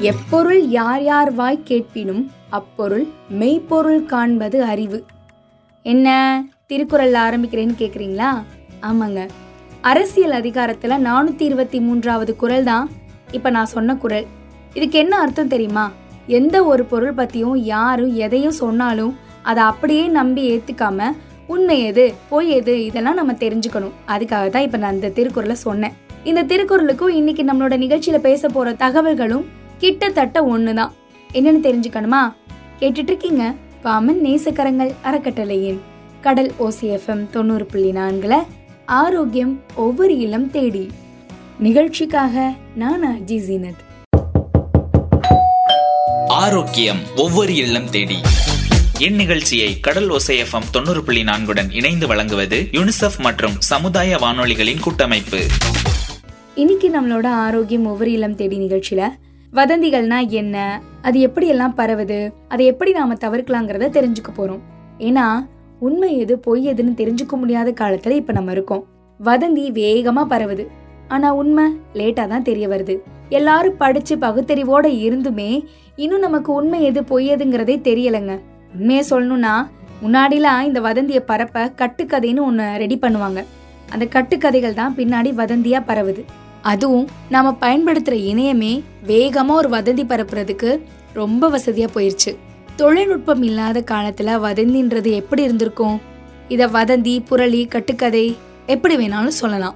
எப்பொருள் யார் யார் வாய் கேட்பினும் அப்பொருள் மெய்ப்பொருள் காண்பது அறிவு. என்ன? திருக்குறள் ஆரம்பிக்கிறேன்னு கேக்குறீங்களா? ஆமாங்க. அரசியல் அதிகாரத்துல நானூத்தி இருபத்தி மூன்றாவது குரல் தான் இப்ப நான் சொன்ன குறள். இதுக்கு என்ன அர்த்தம் தெரியுமா? எந்த ஒரு பொருள் பத்தியும் யாரும் எதையும் சொன்னாலும் அதை அப்படியே நம்பி ஏத்துக்காம உண்மை எது பொய் எது இதெல்லாம் நம்ம தெரிஞ்சுக்கணும். அதுக்காக தான் இப்ப நான் இந்த திருக்குறளை சொன்னேன். இந்த திருக்குறளுக்கும் இன்னைக்கு நம்மளோட நிகழ்ச்சியில பேச போற தகவல்களும் கிட்டத்தட்ட ஒண்ணுதான். என்னன்னு தெரிஞ்சுக்கணுமா? கேட்டுட்டு இருக்கீங்க பாமன் நேசக்கரங்கள் அறக்கட்டளையின் கடல் ஓசிஎஃப்எம் தொண்ணூறு புள்ளி நான்குல ஆரோக்கியம் ஒவ்வொரு இல்லம் தேடி. நிகழ்ச்சிக்காக நான் அஜி ஜீனத். ஆரோக்கியம் ஒவ்வொரு இல்லம் தேடி. என் நிகழ்ச்சியை கடல் ஒசைஎஃப்எம் தொண்ணூறு புள்ளி நான்குடன் இணைந்து வழங்குவது யுனிசெஃப் மற்றும் சமுதாய வானொலிகளின் கூட்டமைப்பு. இன்னைக்கு நம்மளோட ஆரோக்கியம் ஒவ்வொரு இல்லம் தேடி நிகழ்ச்சியில வதந்திகள்னா என்ன? அது எப்படி எல்லாம் பரவுது? அதை எப்படி நாம தவிர்க்கலாங்கிறத தெரிஞ்சுக்க போறோம். ஏன்னா உண்மை எது பொய் எதுன்னு தெரிஞ்சுக்க முடியாத காலத்துல இப்ப நம்ம இருக்கோம். வதந்தி வேகமா பரவுது. ஆனா உண்மை லேட்டா தான் தெரிய வருது. எல்லாரும் படிச்சு பகுத்தறிவோட இருந்துமே இன்னும் நமக்கு உண்மை எது பொய் எதுங்கிறதே தெரியலைங்க. உண்மையை சொல்லணும்னா முன்னாடிலாம் இந்த வதந்தியை பரப்ப கட்டுக்கதைன்னு ஒன்று ரெடி பண்ணுவாங்க. அந்த கட்டுக்கதைகள் தான் பின்னாடி வதந்தியா பரவுது. அதுவும் நாம பயன்படுத்துற இணையமே வேகமா ஒரு வதந்தி பரப்புறதுக்கு ரொம்ப வசதியா போயிருச்சு. தொழில்நுட்பம் இல்லாத காலத்துல வதந்தின்றது எப்படி இருந்திருக்கும்? இத வதந்தி புரளி கட்டுக்கதை எப்படி வேணாலும் சொல்லலாம்.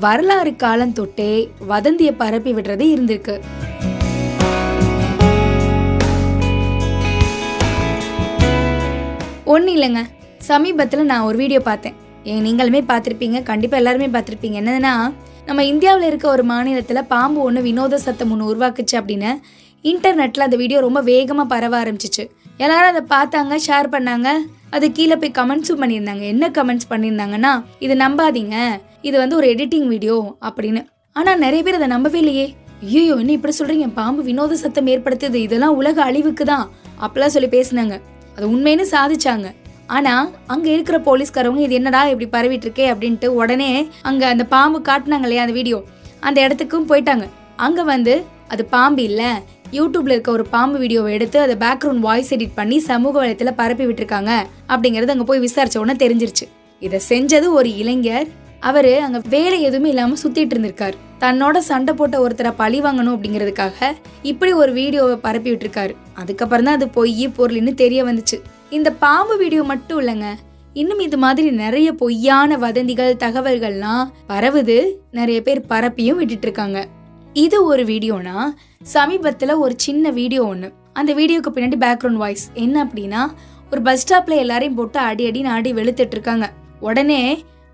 வரலாறு காலம் தொட்டே வதந்திய பரப்பி விடுறது இருந்திருக்கு. ஒன்றும் இல்லைங்க. சமீபத்தில் நான் ஒரு வீடியோ பார்த்தேன். நீங்களுமே பார்த்துருப்பீங்க. கண்டிப்பாக எல்லாருமே பார்த்துருப்பீங்க. என்னதுன்னா நம்ம இந்தியாவில் இருக்க ஒரு மாநிலத்தில் பாம்பு ஒன்று வினோத சத்தம் ஒன்று உருவாக்குச்சு அப்படின்னு இன்டர்நெட்டில் அந்த வீடியோ ரொம்ப வேகமாக பரவ ஆரம்பிச்சிச்சு. எல்லாரும் அதை பார்த்தாங்க ஷேர் பண்ணாங்க. அது கீழே போய் கமெண்ட்ஸும் பண்ணியிருந்தாங்க. என்ன கமெண்ட்ஸ் பண்ணியிருந்தாங்கன்னா இது நம்பாதீங்க. இது வந்து ஒரு எடிட்டிங் வீடியோ அப்படின்னு. ஆனால் நிறைய பேர் அதை நம்பவே இல்லையே. ஐயோ என்ன இப்படி சொல்கிறீங்க பாம்பு வினோத சத்தம் ஏற்படுத்துது. இதெல்லாம் உலக அழிவுக்கு தான் அப்படிலாம் சொல்லி பேசினாங்க. அது உண்மைன்னு சாதிச்சாங்க. ஆனா அங்க இருக்கிற போலீஸ்காரவங்க இது என்னடா இப்படி பரவிட்டு இருக்கே அப்படின்ட்டு உடனே அங்க அந்த பாம்பு காட்டினாங்க இல்லையா அந்த வீடியோ? அந்த இடத்துக்கும் போயிட்டாங்க. அங்க வந்து அது பாம்பு இல்ல. யூடியூப்ல இருக்க ஒரு பாம்பு வீடியோவை எடுத்து அதை பேக்ரவுண்ட் வாய்ஸ் எடிட் பண்ணி சமூக வலைத்துல பரப்பி விட்டுருக்காங்க. அப்படிங்கறது அங்க போய் விசாரிச்ச உடனே தெரிஞ்சிருச்சு. இதை செஞ்சது ஒரு இளைஞர். அவரு அங்க வேலை எதுவுமே இல்லாம சுத்திட்டு இருந்திருக்காரு. தன்னோட சண்டை போட்ட ஒருத்தரை பழி வாங்கணும் அப்படிங்கிறதுக்காக இப்படி ஒரு வீடியோவை பரப்பி விட்டுருக்காரு. அதுக்கப்புறம் தான் அது பொய் பொருள்னு தெரிய வந்துச்சு. இந்த பாம்பு வீடியோ மட்டும் இல்லைங்க. இன்னும் இது மாதிரி நிறைய பொய்யான வதந்திகள் தகவல்கள்லாம் பரவுது. நிறைய பேர் பரப்பியும் விட்டுட்டு இருக்காங்க இது ஒரு வீடியோனா சமீபத்தில் ஒரு சின்ன வீடியோ ஒன்று அந்த வீடியோக்கு பின்னாடி பேக்ரவுண்ட் வாய்ஸ் என்ன அப்படின்னா ஒரு பஸ் ஸ்டாப்ல எல்லாரையும் போட்டு அடி அடி நாடி வெளுத்துட்டு இருக்காங்க உடனே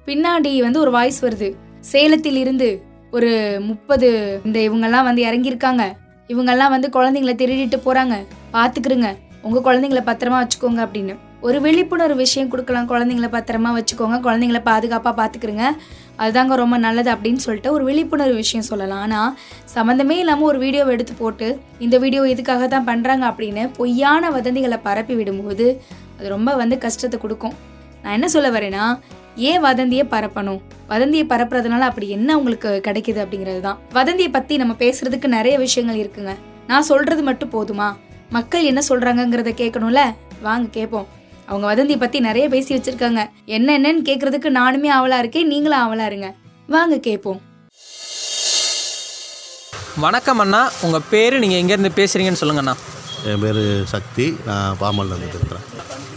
பின்னாடி வந்து ஒரு வாய்ஸ் வருது. சேலத்தில் இருந்து ஒரு முப்பது இந்த இவங்கெல்லாம் வந்து இறங்கியிருக்காங்க. இவங்கெல்லாம் வந்து குழந்தைங்களை திருடிட்டு போறாங்க. பாத்துக்கிறங்க உங்க குழந்தைங்கள பத்திரமா வச்சுக்கோங்க அப்படின்னு. ஒரு விழிப்புணர்வு விஷயம் கொடுக்கலாம். குழந்தைங்கள பத்திரமா வச்சுக்கோங்க. குழந்தைங்கள பாதுகாப்பா பாத்துக்கிறங்க அதுதாங்க ரொம்ப நல்லது அப்படின்னு சொல்லிட்டு ஒரு விழிப்புணர்வு விஷயம் சொல்லலாம். ஆனால் சம்மந்தமே இல்லாமல் ஒரு வீடியோவை எடுத்து போட்டு இந்த வீடியோ இதுக்காக தான் பண்ணுறாங்க அப்படின்னு பொய்யான வதந்திகளை பரப்பி விடும்போது அது ரொம்ப வந்து கஷ்டத்தை கொடுக்கும். நான் என்ன சொல்ல வரேன்னா ஏன் வதந்தியை பரப்பணும்? வதந்தியை பரப்புறதுனால அப்படி என்ன உங்களுக்கு கிடைக்குது அப்படிங்கிறது தான். வதந்தியை பற்றி நம்ம பேசுறதுக்கு நிறைய விஷயங்கள் இருக்குங்க. நான் சொல்றது மட்டும் போதுமா? மக்கள் என்ன சொல்றாங்கங்கிறத கேட்கணும்ல? வாங்க கேட்போம் அவங்க வதந்தியை பத்தி நிறைய பேசி வச்சிருக்காங்க. என்ன என்னன்னு கேக்குறதுக்கு நானுமே ஆவலா இருக்கேன் நீங்களும் ஆவலா இருங்க. வாங்க கேட்போம் வணக்கம் அண்ணா. உங்கள் பேர் நீங்கள் எங்கேருந்து பேசுகிறீங்கன்னு சொல்லுங்கண்ணா. என் பேர் சக்தி. நான் பாமல்லேருந்து இருக்கிறேன்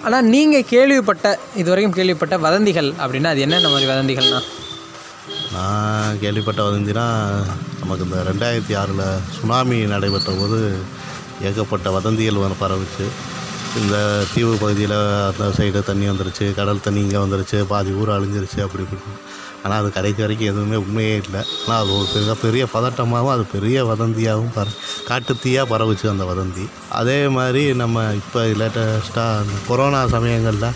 அண்ணா நீங்கள் கேள்விப்பட்ட இது வரைக்கும் கேள்விப்பட்ட வதந்திகள் அப்படின்னா அது என்னென்ன மாதிரி வதந்திகள்ண்ணா? நான் கேள்விப்பட்ட வதந்தினா நமக்கு இந்த ரெண்டாயிரத்தி ஆறில் சுனாமி நடைபெற்ற போது ஏகப்பட்ட வதந்திகள் வந்து பரவுச்சு. இந்த தீவு பகுதியில் அந்த சைடு தண்ணி வந்துருச்சு கடல் தண்ணி இங்கே வந்துருச்சு பாதி ஊர் அழிஞ்சிருச்சு அப்படி இப்படி. ஆனால் அது கடைசி வரைக்கும் எதுவுமே உண்மையே இல்லை. ஆனால் அது ஒரு பெரிய பெரிய பதட்டமாகவும் அது பெரிய வதந்தியாகவும் பர காட்டுத்தீயாக பரவுச்சு அந்த வதந்தி. அதே மாதிரி நம்ம இப்போ லேட்டஸ்ட்டாக அந்த கொரோனா சமயங்களில்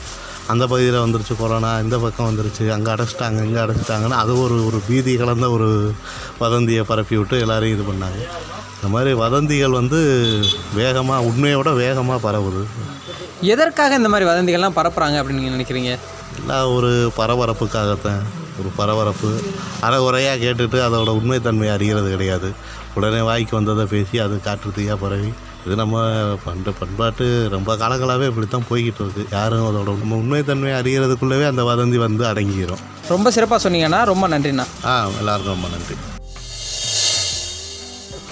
அந்த பகுதியில் வந்துருச்சு கொரோனா இந்த பக்கம் வந்துருச்சு அங்கே அடைச்சிட்டாங்க இங்கே அடைச்சிட்டாங்கன்னு அது ஒரு ஒரு பீதி கலந்த ஒரு வதந்தியை பரப்பி விட்டு எல்லோரையும் இது பண்ணாங்க. இந்த மாதிரி வதந்திகள் வந்து வேகமாக உண்மையோட வேகமாக பரவுது. எதற்காக இந்த மாதிரி வதந்திகள்லாம் பரப்புகிறாங்க அப்படின்னு நீங்கள் நினைக்கிறீங்க? எல்லா ஒரு பரபரப்புக்காகத்தான். ஒரு பரபரப்பு. அறகுறையாக கேட்டுட்டு அதோட உண்மைத்தன்மை அறிகிறது கிடையாது. உடனே வாய்க்கு வந்ததை பேசி அது காற்று தீயா பரவி. இது நம்ம பண்ட பண்பாட்டு ரொம்ப காலங்களாகவே இப்படி தான் போய்கிட்டு இருக்கு. யாரும் அதோட உண்மை உண்மைத்தன்மையை அறிகிறதுக்குள்ளவே அந்த வதந்தி வந்து அடங்கிடும் ரொம்ப சிறப்பாக சொன்னீங்கண்ணா. ரொம்ப நன்றிண்ணா. ஆ எல்லாருக்கும் ரொம்ப நன்றி.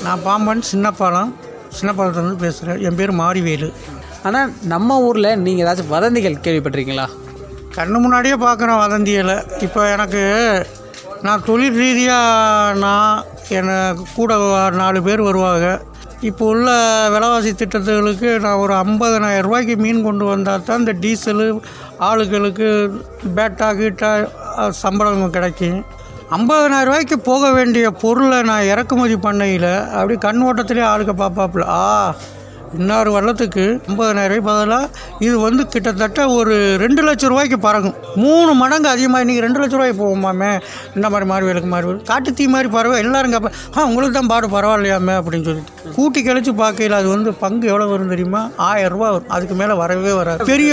நான் பாம்பன் சின்னப்பாலம் சின்னப்பாலத்துலேருந்து பேசுகிறேன் என் பேர் மாரிவேலு. ஆனால் நம்ம ஊரில் நீங்கள் ஏதாச்சும் வதந்திகள் கேள்விப்பட்டிருக்கீங்களா? கண்ணு முன்னாடியே பார்க்குறேன் வதந்தியில் இப்போ எனக்கு நான் தொழில் ரீதியாக நான் எனக்கு கூட நாலு பேர் வருவாங்க. இப்போ உள்ள விலைவாசி திட்டத்துகளுக்கு நான் ஒரு 50000 ரூபாய்க்கு மீன் கொண்டு வந்தால் தான் இந்த டீசலு ஆளுகளுக்கு பேட்டா கீட்டா சம்பளம் கிடைக்கும். 50000 ரூபாய்க்கு போக வேண்டிய பொருளை நான் இறக்குமதி பண்ணையில் அப்படி கண் ஓட்டத்திலே ஆளுக்க பார்ப்பாப்புல ஆ இன்னொரு வருடத்துக்கு 50000 ரூபாய் பதிலாக இது வந்து கிட்டத்தட்ட ஒரு ரெண்டு லட்ச ரூபாய்க்கு பறக்கும். மூணு மடங்கு அதிகமாக இன்றைக்கி ரெண்டு லட்ச ரூபாய்க்கு போகுமாமே? இந்த மாதிரி மாறுவேலுக்கு மாறுவேல் காட்டு தீ மாதிரி பறவை எல்லாரும் கேட்பேன் ஆ உங்களுக்கு தான் பாடு பரவாயில்லையாமே? அப்படின்னு சொல்லிட்டு. கூட்டி கழிச்சு பார்க்கையில் அது வந்து பங்கு எவ்வளோ வரும் தெரியுமா? ஆயிரம் வரும். அதுக்கு மேலே வரவே வராது. பெரிய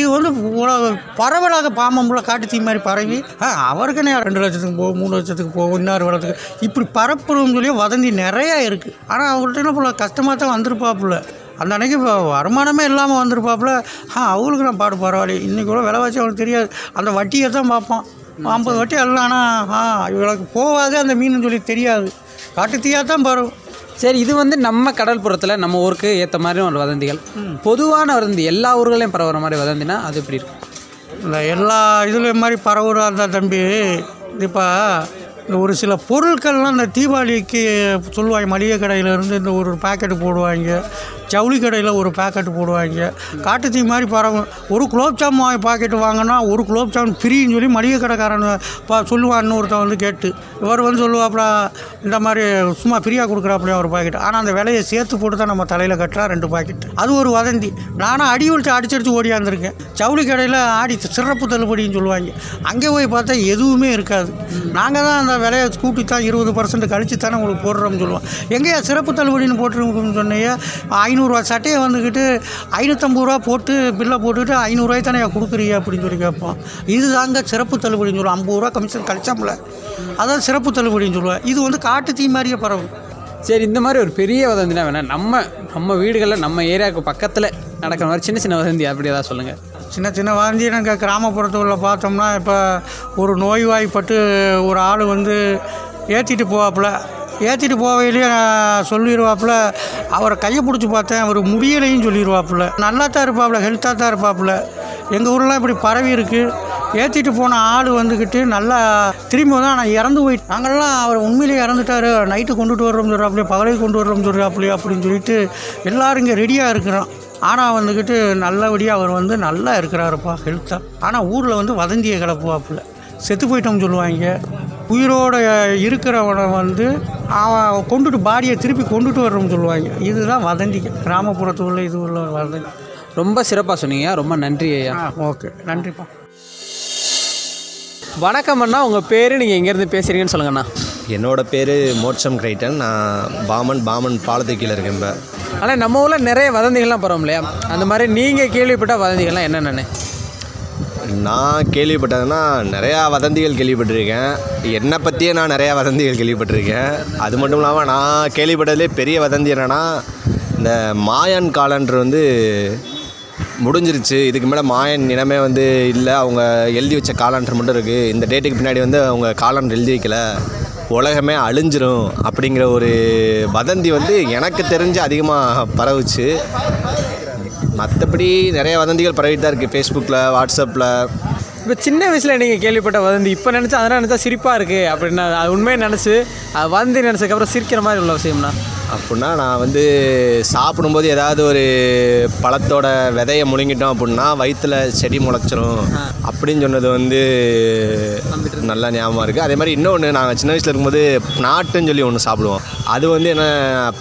இது வந்து உலக பரவலாக பாம்புல காட்டு தீ மாதிரி பரவி ஆ அவருக்குன்னே ரெண்டு லட்சத்துக்கு போகும் மூணு லட்சத்துக்கு போகும் இன்னொரு வரத்துக்கு இப்படி பரப்புறோம்னு சொல்லி வதந்தி நிறையா இருக்குது ஆனால் அவங்கள்ட்ட என்ன போல கஷ்டமாக தான் வந்திருப்பாப்புல. அந்த அன்னைக்கு இப்போ வருமானமே இல்லாமல் வந்திருப்பாப்புல. ஆ அவங்களுக்கு நான் பாடு பரவாயில்ல இன்றைக்கி கூட விலைவாசி அவனுக்கு தெரியாது. அந்த வட்டியை தான் பார்ப்பான். ஐம்பது வட்டி எல்லாம் ஆ இவளுக்கு போகாது அந்த மீன் சொல்லி தெரியாது. காட்டு தீயாக தான் பரவும். சரி இது வந்து நம்ம கடல்புறத்தில் நம்ம ஊருக்கு ஏற்ற மாதிரி ஒரு வதந்திகள். பொதுவான வதந்தி எல்லா ஊர்களையும் பரவுற மாதிரி வதந்தினா அது எப்படி இருக்கும்? இந்த எல்லா இதுல மாதிரி பரவுறா இருந்தா தம்பி இப்போ இந்த ஒரு சில பொருட்கள்லாம் இந்த தீபாவளிக்கு சொல்லுவாங்க மளிகை கடையிலேருந்து இந்த ஒரு பாக்கெட்டு போடுவாங்க. ஜவுளி கடையில் ஒரு பாக்கெட்டு போடுவாங்க. காட்டு தீ மாதிரி பரவும் ஒரு குலோப் ஜாம் வாங்கி பாக்கெட்டு வாங்கினா ஒரு குலோப் ஜாம் ஃப்ரீன்னு சொல்லி மளிகை கடைக்காரன் பா சொல்லுவான் இன்னொருத்தன் வந்து கேட்டு. இவர் வந்து சொல்லுவாப்புல இந்த மாதிரி சும்மா ஃப்ரீயாக கொடுக்குறாப்புலையும் ஒரு பாக்கெட் ஆனால் அந்த விலையை சேர்த்து போட்டு தான் நம்ம தலையில் கட்டுறா ரெண்டு பாக்கெட் அது ஒரு வதந்தி. நானும் அடி விட்டு அடிச்சடிச்சு ஓடியாந்துருக்கேன் ஜவுளி கடையில் ஆடி சிறப்பு தள்ளுபடின்னு சொல்லுவாங்க. அங்கே போய் பார்த்தா எதுவுமே இருக்காது. நாங்கள் தான் அந்த விலையை கூட்டி தான் இருபது பர்சன்ட் கழிச்சு தானே உங்களுக்கு போடுறோம்னு சொல்லுவோம். எங்கேயா சிறப்பு தள்ளுபடின்னு போட்டுருக்கோம்னு சொன்னீங்க ஐநூறுரூவா சட்டையை வந்துக்கிட்டு ஐநூற்றம்பது ரூபா போட்டு பில்லை போட்டுட்டு ஐநூறுரூவாய் தானே கொடுக்குறீங்க அப்படின்னு சொல்லி கேட்போம் இது தாங்க சிறப்பு தள்ளுபடின்னு சொல்லுவோம் ஐம்பது ரூபா கமிஷன் கழிச்சாம்ல அதான் சிறப்பு தள்ளுபடின்னு சொல்லுவேன் இது வந்து காட்டு தீ மாதிரியே பரவும். சரி இந்த மாதிரி ஒரு பெரிய வதந்தினா வேணாம் நம்ம நம்ம வீடுகளில் நம்ம ஏரியாவுக்கு பக்கத்தில் நடக்கிற மாதிரி சின்ன சின்ன வதந்தி அப்படி ஏதாவது சொல்லுங்கள் சின்ன சின்ன வாந்தி நாங்கள் கிராமப்புறத்தில் பார்த்தோம்னா இப்போ ஒரு நோய்வாய்ப்பட்டு ஒரு ஆள் வந்து ஏற்றிட்டு போவாப்புல. ஏற்றிட்டு போவையிலேயே சொல்லிடுவாப்புல அவரை கையை பிடிச்சி பார்த்தேன் அவர் முடியலையும் சொல்லிடுவாப்புல நல்லா தான் இருப்பாப்புல ஹெல்த்தாக தான் இருப்பாப்புல. எங்கள் ஊர்லாம் இப்படி பரவி இருக்குது ஏற்றிட்டு போன ஆள் வந்துக்கிட்டு நல்லா திரும்பி தான் நான் இறந்து போயிட்டு நாங்கள்லாம் அவர் உண்மையிலேயே இறந்துட்டாரு. நைட்டு கொண்டுட்டு வர்றோம் சொல்கிறாப்புலையே பகலைக்கு கொண்டு வர்றோம் சொல்கிறாப்புலையே அப்படின்னு சொல்லிட்டு எல்லாரும் இங்கே ரெடியாக இருக்கிறோம் ஆனால் வந்துக்கிட்டு நல்லபடியாக அவர் வந்து நல்லா இருக்கிறாருப்பா ஹெல்த்தாக ஆனால் ஊரில் வந்து வதந்தியை கிளப்புவாப்புல. செத்து போயிட்டோம்னு சொல்லுவாங்க. உயிரோட இருக்கிறவனை வந்து அவன் கொண்டுட்டு பாடியை திருப்பி கொண்டுட்டு வர்றோம்னு சொல்லுவாங்க. இதுதான் வதந்தி. கிராமப்புறத்து உள்ள இது உள்ள வதந்தி. ரொம்ப சிறப்பாக சொன்னீங்க. ரொம்ப நன்றி ஐயா. ஓகே. நன்றிப்பா. வணக்கம் அண்ணா. உங்கள் பேர் நீங்கள் எங்கேருந்து பேசுகிறீங்கன்னு சொல்லுங்கண்ணா. என்னோட பேர் மோட்சம் கிரைட்டன். நான் பாமன் பாமன் பாலத்து கீழே இருக்கேன் இப்போ. ஆனால் நம்ம ஊரில் நிறைய வதந்திகள்லாம் பரவும் இல்லையா? அந்த மாதிரி நீங்கள் கேள்விப்பட்ட வதந்திகள்லாம் என்னென்னு நான் கேள்விப்பட்டதுன்னா நிறையா வதந்திகள் கேள்விப்பட்டிருக்கேன். என்னை பற்றியே நான் நிறையா வதந்திகள் கேள்விப்பட்டிருக்கேன். அது மட்டும் இல்லாமல் நான் கேள்விப்பட்டதுலே பெரிய வதந்தி என்னென்னா இந்த மாயன் காலண்டர் வந்து முடிஞ்சிருச்சு. இதுக்கு மேலே மாயன் இனமே வந்து இல்லை. அவங்க எழுதி வச்ச காலண்டர் மட்டும் இருக்குது இந்த டேட்டுக்கு பின்னாடி வந்து அவங்க காலண்டர் எழுதி வைக்கல. உலகமே அழிஞ்சிரும் அப்படிங்கிற ஒரு வதந்தி வந்து எனக்கு தெரிஞ்சு அதிகமாக பரவுச்சு. மற்றபடி நிறைய வதந்திகள் பரவிட்டு தான் இருக்குது ஃபேஸ்புக்கில் வாட்ஸ்அப்பில் இப்போ சின்ன வயசில் நீங்கள் கேள்விப்பட்ட வதந்தி இப்போ நினச்சா அதெல்லாம் நினச்சா சிரிப்பாக இருக்குது அப்படின்னா அது உண்மையை நினச்சி அது வதந்தி நினச்சதுக்கப்புறம் சிரிக்கிற மாதிரி உள்ள விஷயம்னா? அப்படின்னா நான் வந்து சாப்பிடும்போது ஏதாவது ஒரு பழத்தோட விதையை முழுங்கிட்டோம் அப்படின்னா வயிற்றில் செடி முளைச்சிரும். அப்படின்னு சொன்னது வந்து நல்லா ஞாபகம் இருக்குது அதே மாதிரி இன்னொன்று நாங்கள் சின்ன வயசில் இருக்கும்போது நாட்டுன்னு சொல்லி ஒன்று சாப்பிடுவோம். அது வந்து என்ன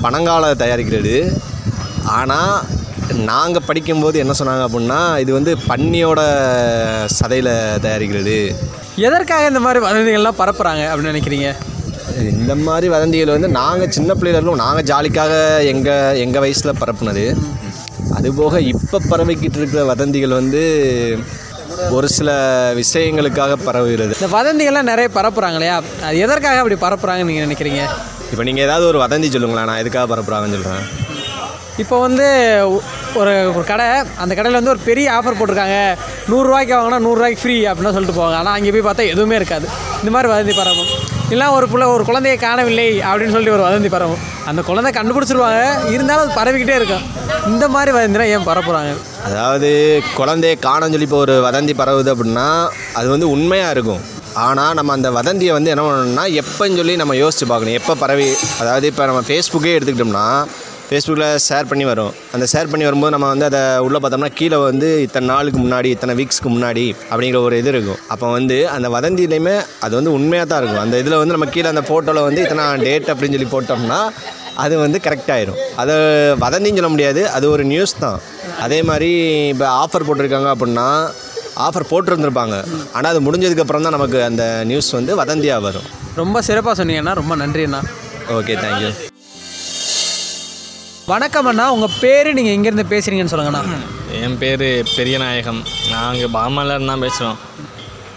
பனங்கால தயாரிக்கிறது. ஆனால் நாங்கள் படிக்கும்போது என்ன சொன்னாங்க அப்படின்னா இது வந்து பன்னியோட சதையில் தயாரிக்கிறது. எதற்காக இந்த மாதிரி வதந்திகள்லாம் பரப்புகிறாங்க அப்படின்னு நினைக்கிறீங்க? இந்த மாதிரி வதந்திகள் வந்து நாங்கள் சின்ன பிள்ளையில இருக்கோம் நாங்கள் ஜாலிக்காக எங்கள் எங்கள் வயசில் பரப்புனது. அதுபோக இப்போ பரவிக்கிட்டு இருக்கிற வதந்திகள் வந்து ஒரு சில விஷயங்களுக்காக பரவுகிறது. இந்த வதந்திகள்லாம் நிறைய பரப்புறாங்க இல்லையா அது எதற்காக அப்படி பரப்புறாங்கன்னு நீங்கள் நினைக்கிறீங்க? இப்போ நீங்கள் ஏதாவது ஒரு வதந்தி சொல்லுங்களேன் நான் எதுக்காக பரப்புறாங்கன்னு சொல்கிறேன் இப்போ வந்து ஒரு ஒரு கடை அந்த கடையில் வந்து ஒரு பெரிய ஆஃபர் போட்டிருக்காங்க. நூறுரூவாய்க்கு வாங்கினா நூறுரூவாய்க்கு ஃப்ரீ அப்படின்னு சொல்லிட்டு போவாங்க. ஆனால் அங்கே போய் பார்த்தா எதுவுமே இருக்காது. இந்த மாதிரி வதந்தி பரவும். இல்லை ஒரு பிள்ளை ஒரு குழந்தையை காணவில்லை அப்படின்னு சொல்லிட்டு ஒரு வதந்தி பரவும். அந்த குழந்தை கண்டுபிடிச்சிருவாங்க. இருந்தாலும் அது பரவிக்கிட்டே இருக்கும். இந்த மாதிரி வதந்தினா ஏன் பரப்புகிறாங்க அதாவது குழந்தைய காணோன்னு சொல்லி இப்போ ஒரு வதந்தி பரவுது அப்படின்னா அது வந்து உண்மையாக இருக்கும். ஆனால் நம்ம அந்த வதந்தியை வந்து என்ன பண்ணணும்னா எப்போன்னு சொல்லி நம்ம யோசித்து பார்க்கணும். எப்போ பரவி அதாவது இப்போ நம்ம ஃபேஸ்புக்கே எடுத்துக்கிட்டோம்னா ஃபேஸ்புக்கில் ஷேர் பண்ணி வரும். அந்த ஷேர் பண்ணி வரும்போது நம்ம வந்து அதை உள்ளே பார்த்தோம்னா கீழே வந்து இத்தனை நாளுக்கு முன்னாடி இத்தனை வீக்ஸ்க்கு முன்னாடி அப்படிங்கிற ஒரு இது இருக்கும். அப்போ வந்து அந்த வதந்தியிலையுமே அது வந்து உண்மையாக தான் இருக்கும். அந்த இதில் வந்து நம்ம கீழே அந்த ஃபோட்டோவில் வந்து இத்தனை டேட் அப்படின்னு சொல்லி போட்டோம்னா அது வந்து கரெக்ட் ஆயிரும். அதை வதந்தின்னு சொல்ல முடியாது. அது ஒரு நியூஸ் தான். அதே மாதிரி இப்போ ஆஃபர் போட்டிருக்காங்க அப்படின்னா ஆஃபர் போட்டிருந்துருப்பாங்க. ஆனால் அது முடிஞ்சதுக்கப்புறம் தான் நமக்கு அந்த நியூஸ் வந்து வதந்தியாக வரும். ரொம்ப சிறப்பாக சொன்னீங்கண்ணா. ரொம்ப நன்றி அண்ணா ஓகே தேங்க்யூ வணக்கம் அண்ணா. உங்கள் பேர் நீங்கள் எங்கேருந்து பேசுகிறீங்கன்னு சொல்லுங்கண்ணா. என் பேர் பெரியநாயகம். நாங்கள் பாமாவில் தான் பேசுகிறோம்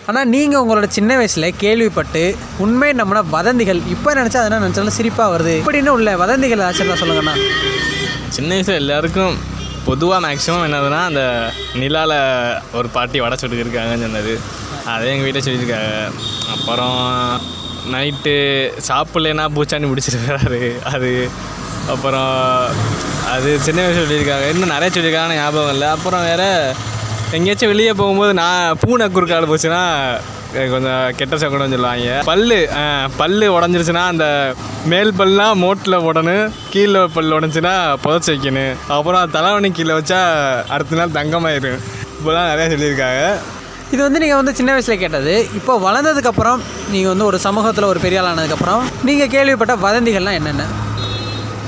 ஆனால் நீங்கள் உங்களோட சின்ன வயசில் கேள்விப்பட்டு உண்மை நம்மளோட வதந்திகள் இப்போ நினச்சா அதெல்லாம் நினச்சாலும் சிரிப்பாக வருது. இப்படின்னு உள்ள வதந்திகள் ஆச்சரியம் சொல்லுங்கண்ணா. சின்ன வயசில் எல்லாருக்கும் பொதுவாக மேக்ஸிமம் என்னதுன்னா அந்த நிலாவில் ஒரு பாட்டி வடை சுட்டுக்கிருக்காங்கன்னு சொன்னது. அதே எங்கள் வீட்டில் சொல்லியிருக்காங்க. அப்புறம் நைட்டு சாப்பிட்லனா பூச்சாண்டி பிடிச்சிருக்காரு. அது அப்புறம் அது சின்ன வயசில் சொல்லியிருக்காங்க. இன்னும் நிறைய சொல்லியிருக்காங்க ஞாபகம் இல்லை. அப்புறம் வேறு எங்கேயாச்சும் வெளியே போகும்போது நான் பூனை குறுக்கால் போச்சுன்னா எனக்கு கொஞ்சம் கெட்ட சகுனம் சொல்லுவாங்க. பல் பல் பல்லு உடஞ்சிருச்சுன்னா அந்த மேல் பல்லாம் மோட்டில் உடணும் கீழே பல் உடஞ்சுன்னா புதைச்சி வைக்கணும். அப்புறம் தலைவணி கீழே வச்சா அடுத்த நாள் தங்கமாயிரும். இப்போலாம் நிறையா சொல்லியிருக்காங்க. இது வந்து நீங்கள் வந்து சின்ன வயசில் கேட்டது. இப்போ வளர்ந்ததுக்கப்புறம் நீங்கள் வந்து ஒரு சமூகத்தில் ஒரு பெரிய ஆள் ஆனதுக்கப்புறம் நீங்கள் கேள்விப்பட்ட வதந்திகள்லாம் என்னென்ன?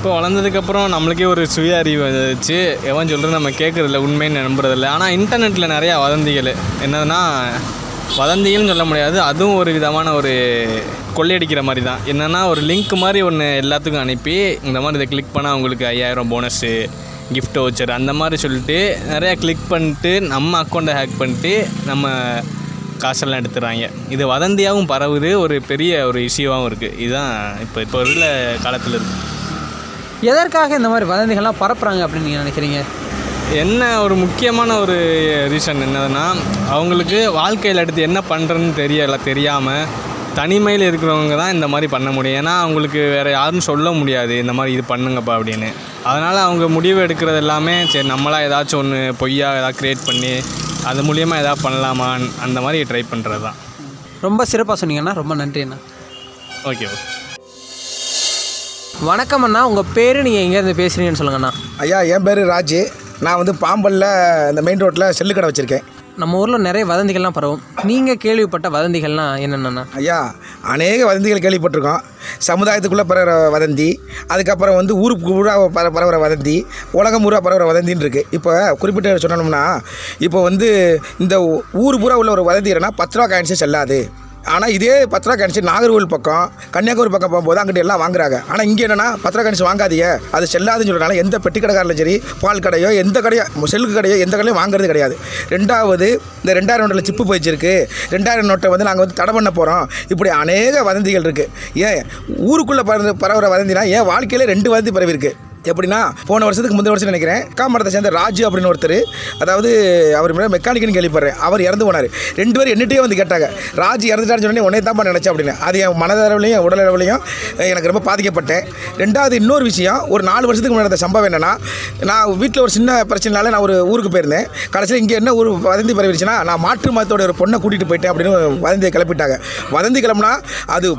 இப்போ வளர்ந்ததுக்கப்புறம் நம்மளுக்கே ஒரு சுய அறிவு வந்துச்சு. எவன் சொல்கிறது நம்ம கேட்குறதில்ல உண்மைன்னு நம்புறதில்ல. ஆனால் இன்டர்நெட்டில் நிறையா வதந்திகள். என்னதுன்னா வதந்திகள்னு சொல்ல முடியாது. அதுவும் ஒரு விதமான ஒரு கொள்ளையடிக்கிற மாதிரி தான் என்னென்னா ஒரு லிங்க் மாதிரி ஒன்று எல்லாத்துக்கும் அனுப்பி இந்த மாதிரி இதை கிளிக் பண்ணால் உங்களுக்கு ஐயாயிரம் போனஸ்ஸு கிஃப்ட் வச்சர் அந்த மாதிரி சொல்லிட்டு நிறையா கிளிக் பண்ணிட்டு நம்ம அக்கௌண்ட்டை ஹேக் பண்ணிட்டு நம்ம காசெல்லாம் எடுத்துடுறாங்க. இது வதந்தியாகவும் பரவுது. ஒரு பெரிய ஒரு இஷ்யூவாகவும் இருக்குது இதுதான் இப்போ இப்போ உள்ள காலத்தில் இருக்குது எதற்காக இந்த மாதிரி வதந்திகள்லாம் பரப்புறாங்க அப்படின்னு நீங்கள் நினைக்கிறீங்க? என்ன ஒரு முக்கியமான ஒரு ரீசன் என்னதுன்னா அவங்களுக்கு வாழ்க்கையில் அடுத்து என்ன பண்ணுறதுன்னு தெரியல தெரியாமல் தனிமையில் இருக்கிறவங்க தான் இந்த மாதிரி பண்ண முடியும். ஏன்னா அவங்களுக்கு வேறு யாரும் சொல்ல முடியாது இந்த மாதிரி இது பண்ணுங்கப்பா அப்படின்னு. அதனால் அவங்க முடிவு எடுக்கிறது எல்லாமே சரி நம்மளாக ஏதாச்சும் ஒன்று பொய்யா ஏதாவது க்ரியேட் பண்ணி அது மூலியமாக ஏதாவது பண்ணலாமான்னு அந்த மாதிரி ட்ரை பண்ணுறது தான் ரொம்ப சிறப்பாக சொன்னீங்கண்ணா ரொம்ப நன்றி அண்ணா ஓகே ஓகே வணக்கம் அண்ணா உங்கள் பேர் நீங்கள் எங்கேருந்து பேசுகிறீங்கன்னு சொல்லுங்கண்ணா. ஐயா என் பேர் ராஜு. நான் வந்து பாம்பல்ல இந்த மெயின் ரோட்டில் செல்லு கடை வச்சுருக்கேன். நம்ம ஊரில் நிறைய வதந்திகள்லாம் பரவும். நீங்கள் கேள்விப்பட்ட வதந்திகள்லாம் என்னென்னண்ணா? ஐயா அநேக வதந்திகள் கேள்விப்பட்டிருக்கோம். சமுதாயத்துக்குள்ளே பரவுற வதந்தி அதுக்கப்புறம் வந்து ஊருக்கு பூரா பர பரவுற வதந்தி உலகம் பூரா பரவுற வதந்தின்னு இருக்குது இப்போ குறிப்பிட்ட சொல்லணும்னா இப்போ வந்து இந்த ஊர் பூரா உள்ள ஒரு வதந்தி என்னன்னா பத்து ரூபா காயின்ஸே செல்லாது. ஆனால் இதே பத்து ரூபா காயின்ஸ் நாகர்கோவில் பக்கம் கன்னியாகுமரி பக்கம் போகும்போது அங்கிட்ட எல்லாம் வாங்குறாங்க. ஆனால் இங்கே என்னன்னா பத்து ரூபா வாங்காதீங்க. அது செல்லாதுன்னு சொல்கிறனால எந்த பெட்டி கடைக்காரலும் சரி பால் கடையோ எந்த கடையோ செல்லுக்கு கடையோ எந்த கடையும் வாங்குறது கிடையாது. ரெண்டாவது இந்த ரெண்டாயிரம் நோட்டில் சிப்பு போயிச்சிருக்கு ரெண்டாயிரம் நோட்டை வந்து நாங்கள் வந்து தடை பண்ண போகிறோம் இப்படி அநேக வதந்திகள் இருக்குது ஏன்? ஊருக்குள்ளே பறந்து பரவுகிற வதந்தினா ஏன் வாழ்க்கையில் ரெண்டு வதந்தி பரவி இருக்குது எப்படின்னா போன வருஷத்துக்கு முந்தைய வருஷம் நினைக்கிறேன் காமரத்தை சேர்ந்த ராஜு அப்படின்னு ஒருத்தர் அதாவது அவர் மெக்கானிக்னு கேள்விப்படுறேன் அவர் இறந்து போனார். ரெண்டு பேரும் என்னட்டே வந்து கேட்டாங்க. ராஜு இறந்துட்டான்னு சொன்னே உடனே தான் நினச்சேன் அப்படின்னு. அது என் மனதளவுலையும் என் எனக்கு ரொம்ப பாதிக்கப்பட்டேன். ரெண்டாவது இன்னொரு விஷயம் ஒரு நாலு வருஷத்துக்கு முன்னாடி நடந்த சம்பவம் என்னென்னா நான் வீட்டில் ஒரு சின்ன பிரச்சனைனால நான் ஒரு ஊருக்கு போயிருந்தேன். கடைசியில் இங்கே என்ன ஊர் வதந்தி பரவிடுச்சுன்னா நான் மாற்று மதத்தோட ஒரு பொண்ணை கூட்டிகிட்டு போயிட்டேன் அப்படின்னு வதந்தியை கிளப்பிட்டாங்க. வதந்தி கிளம்புனா அது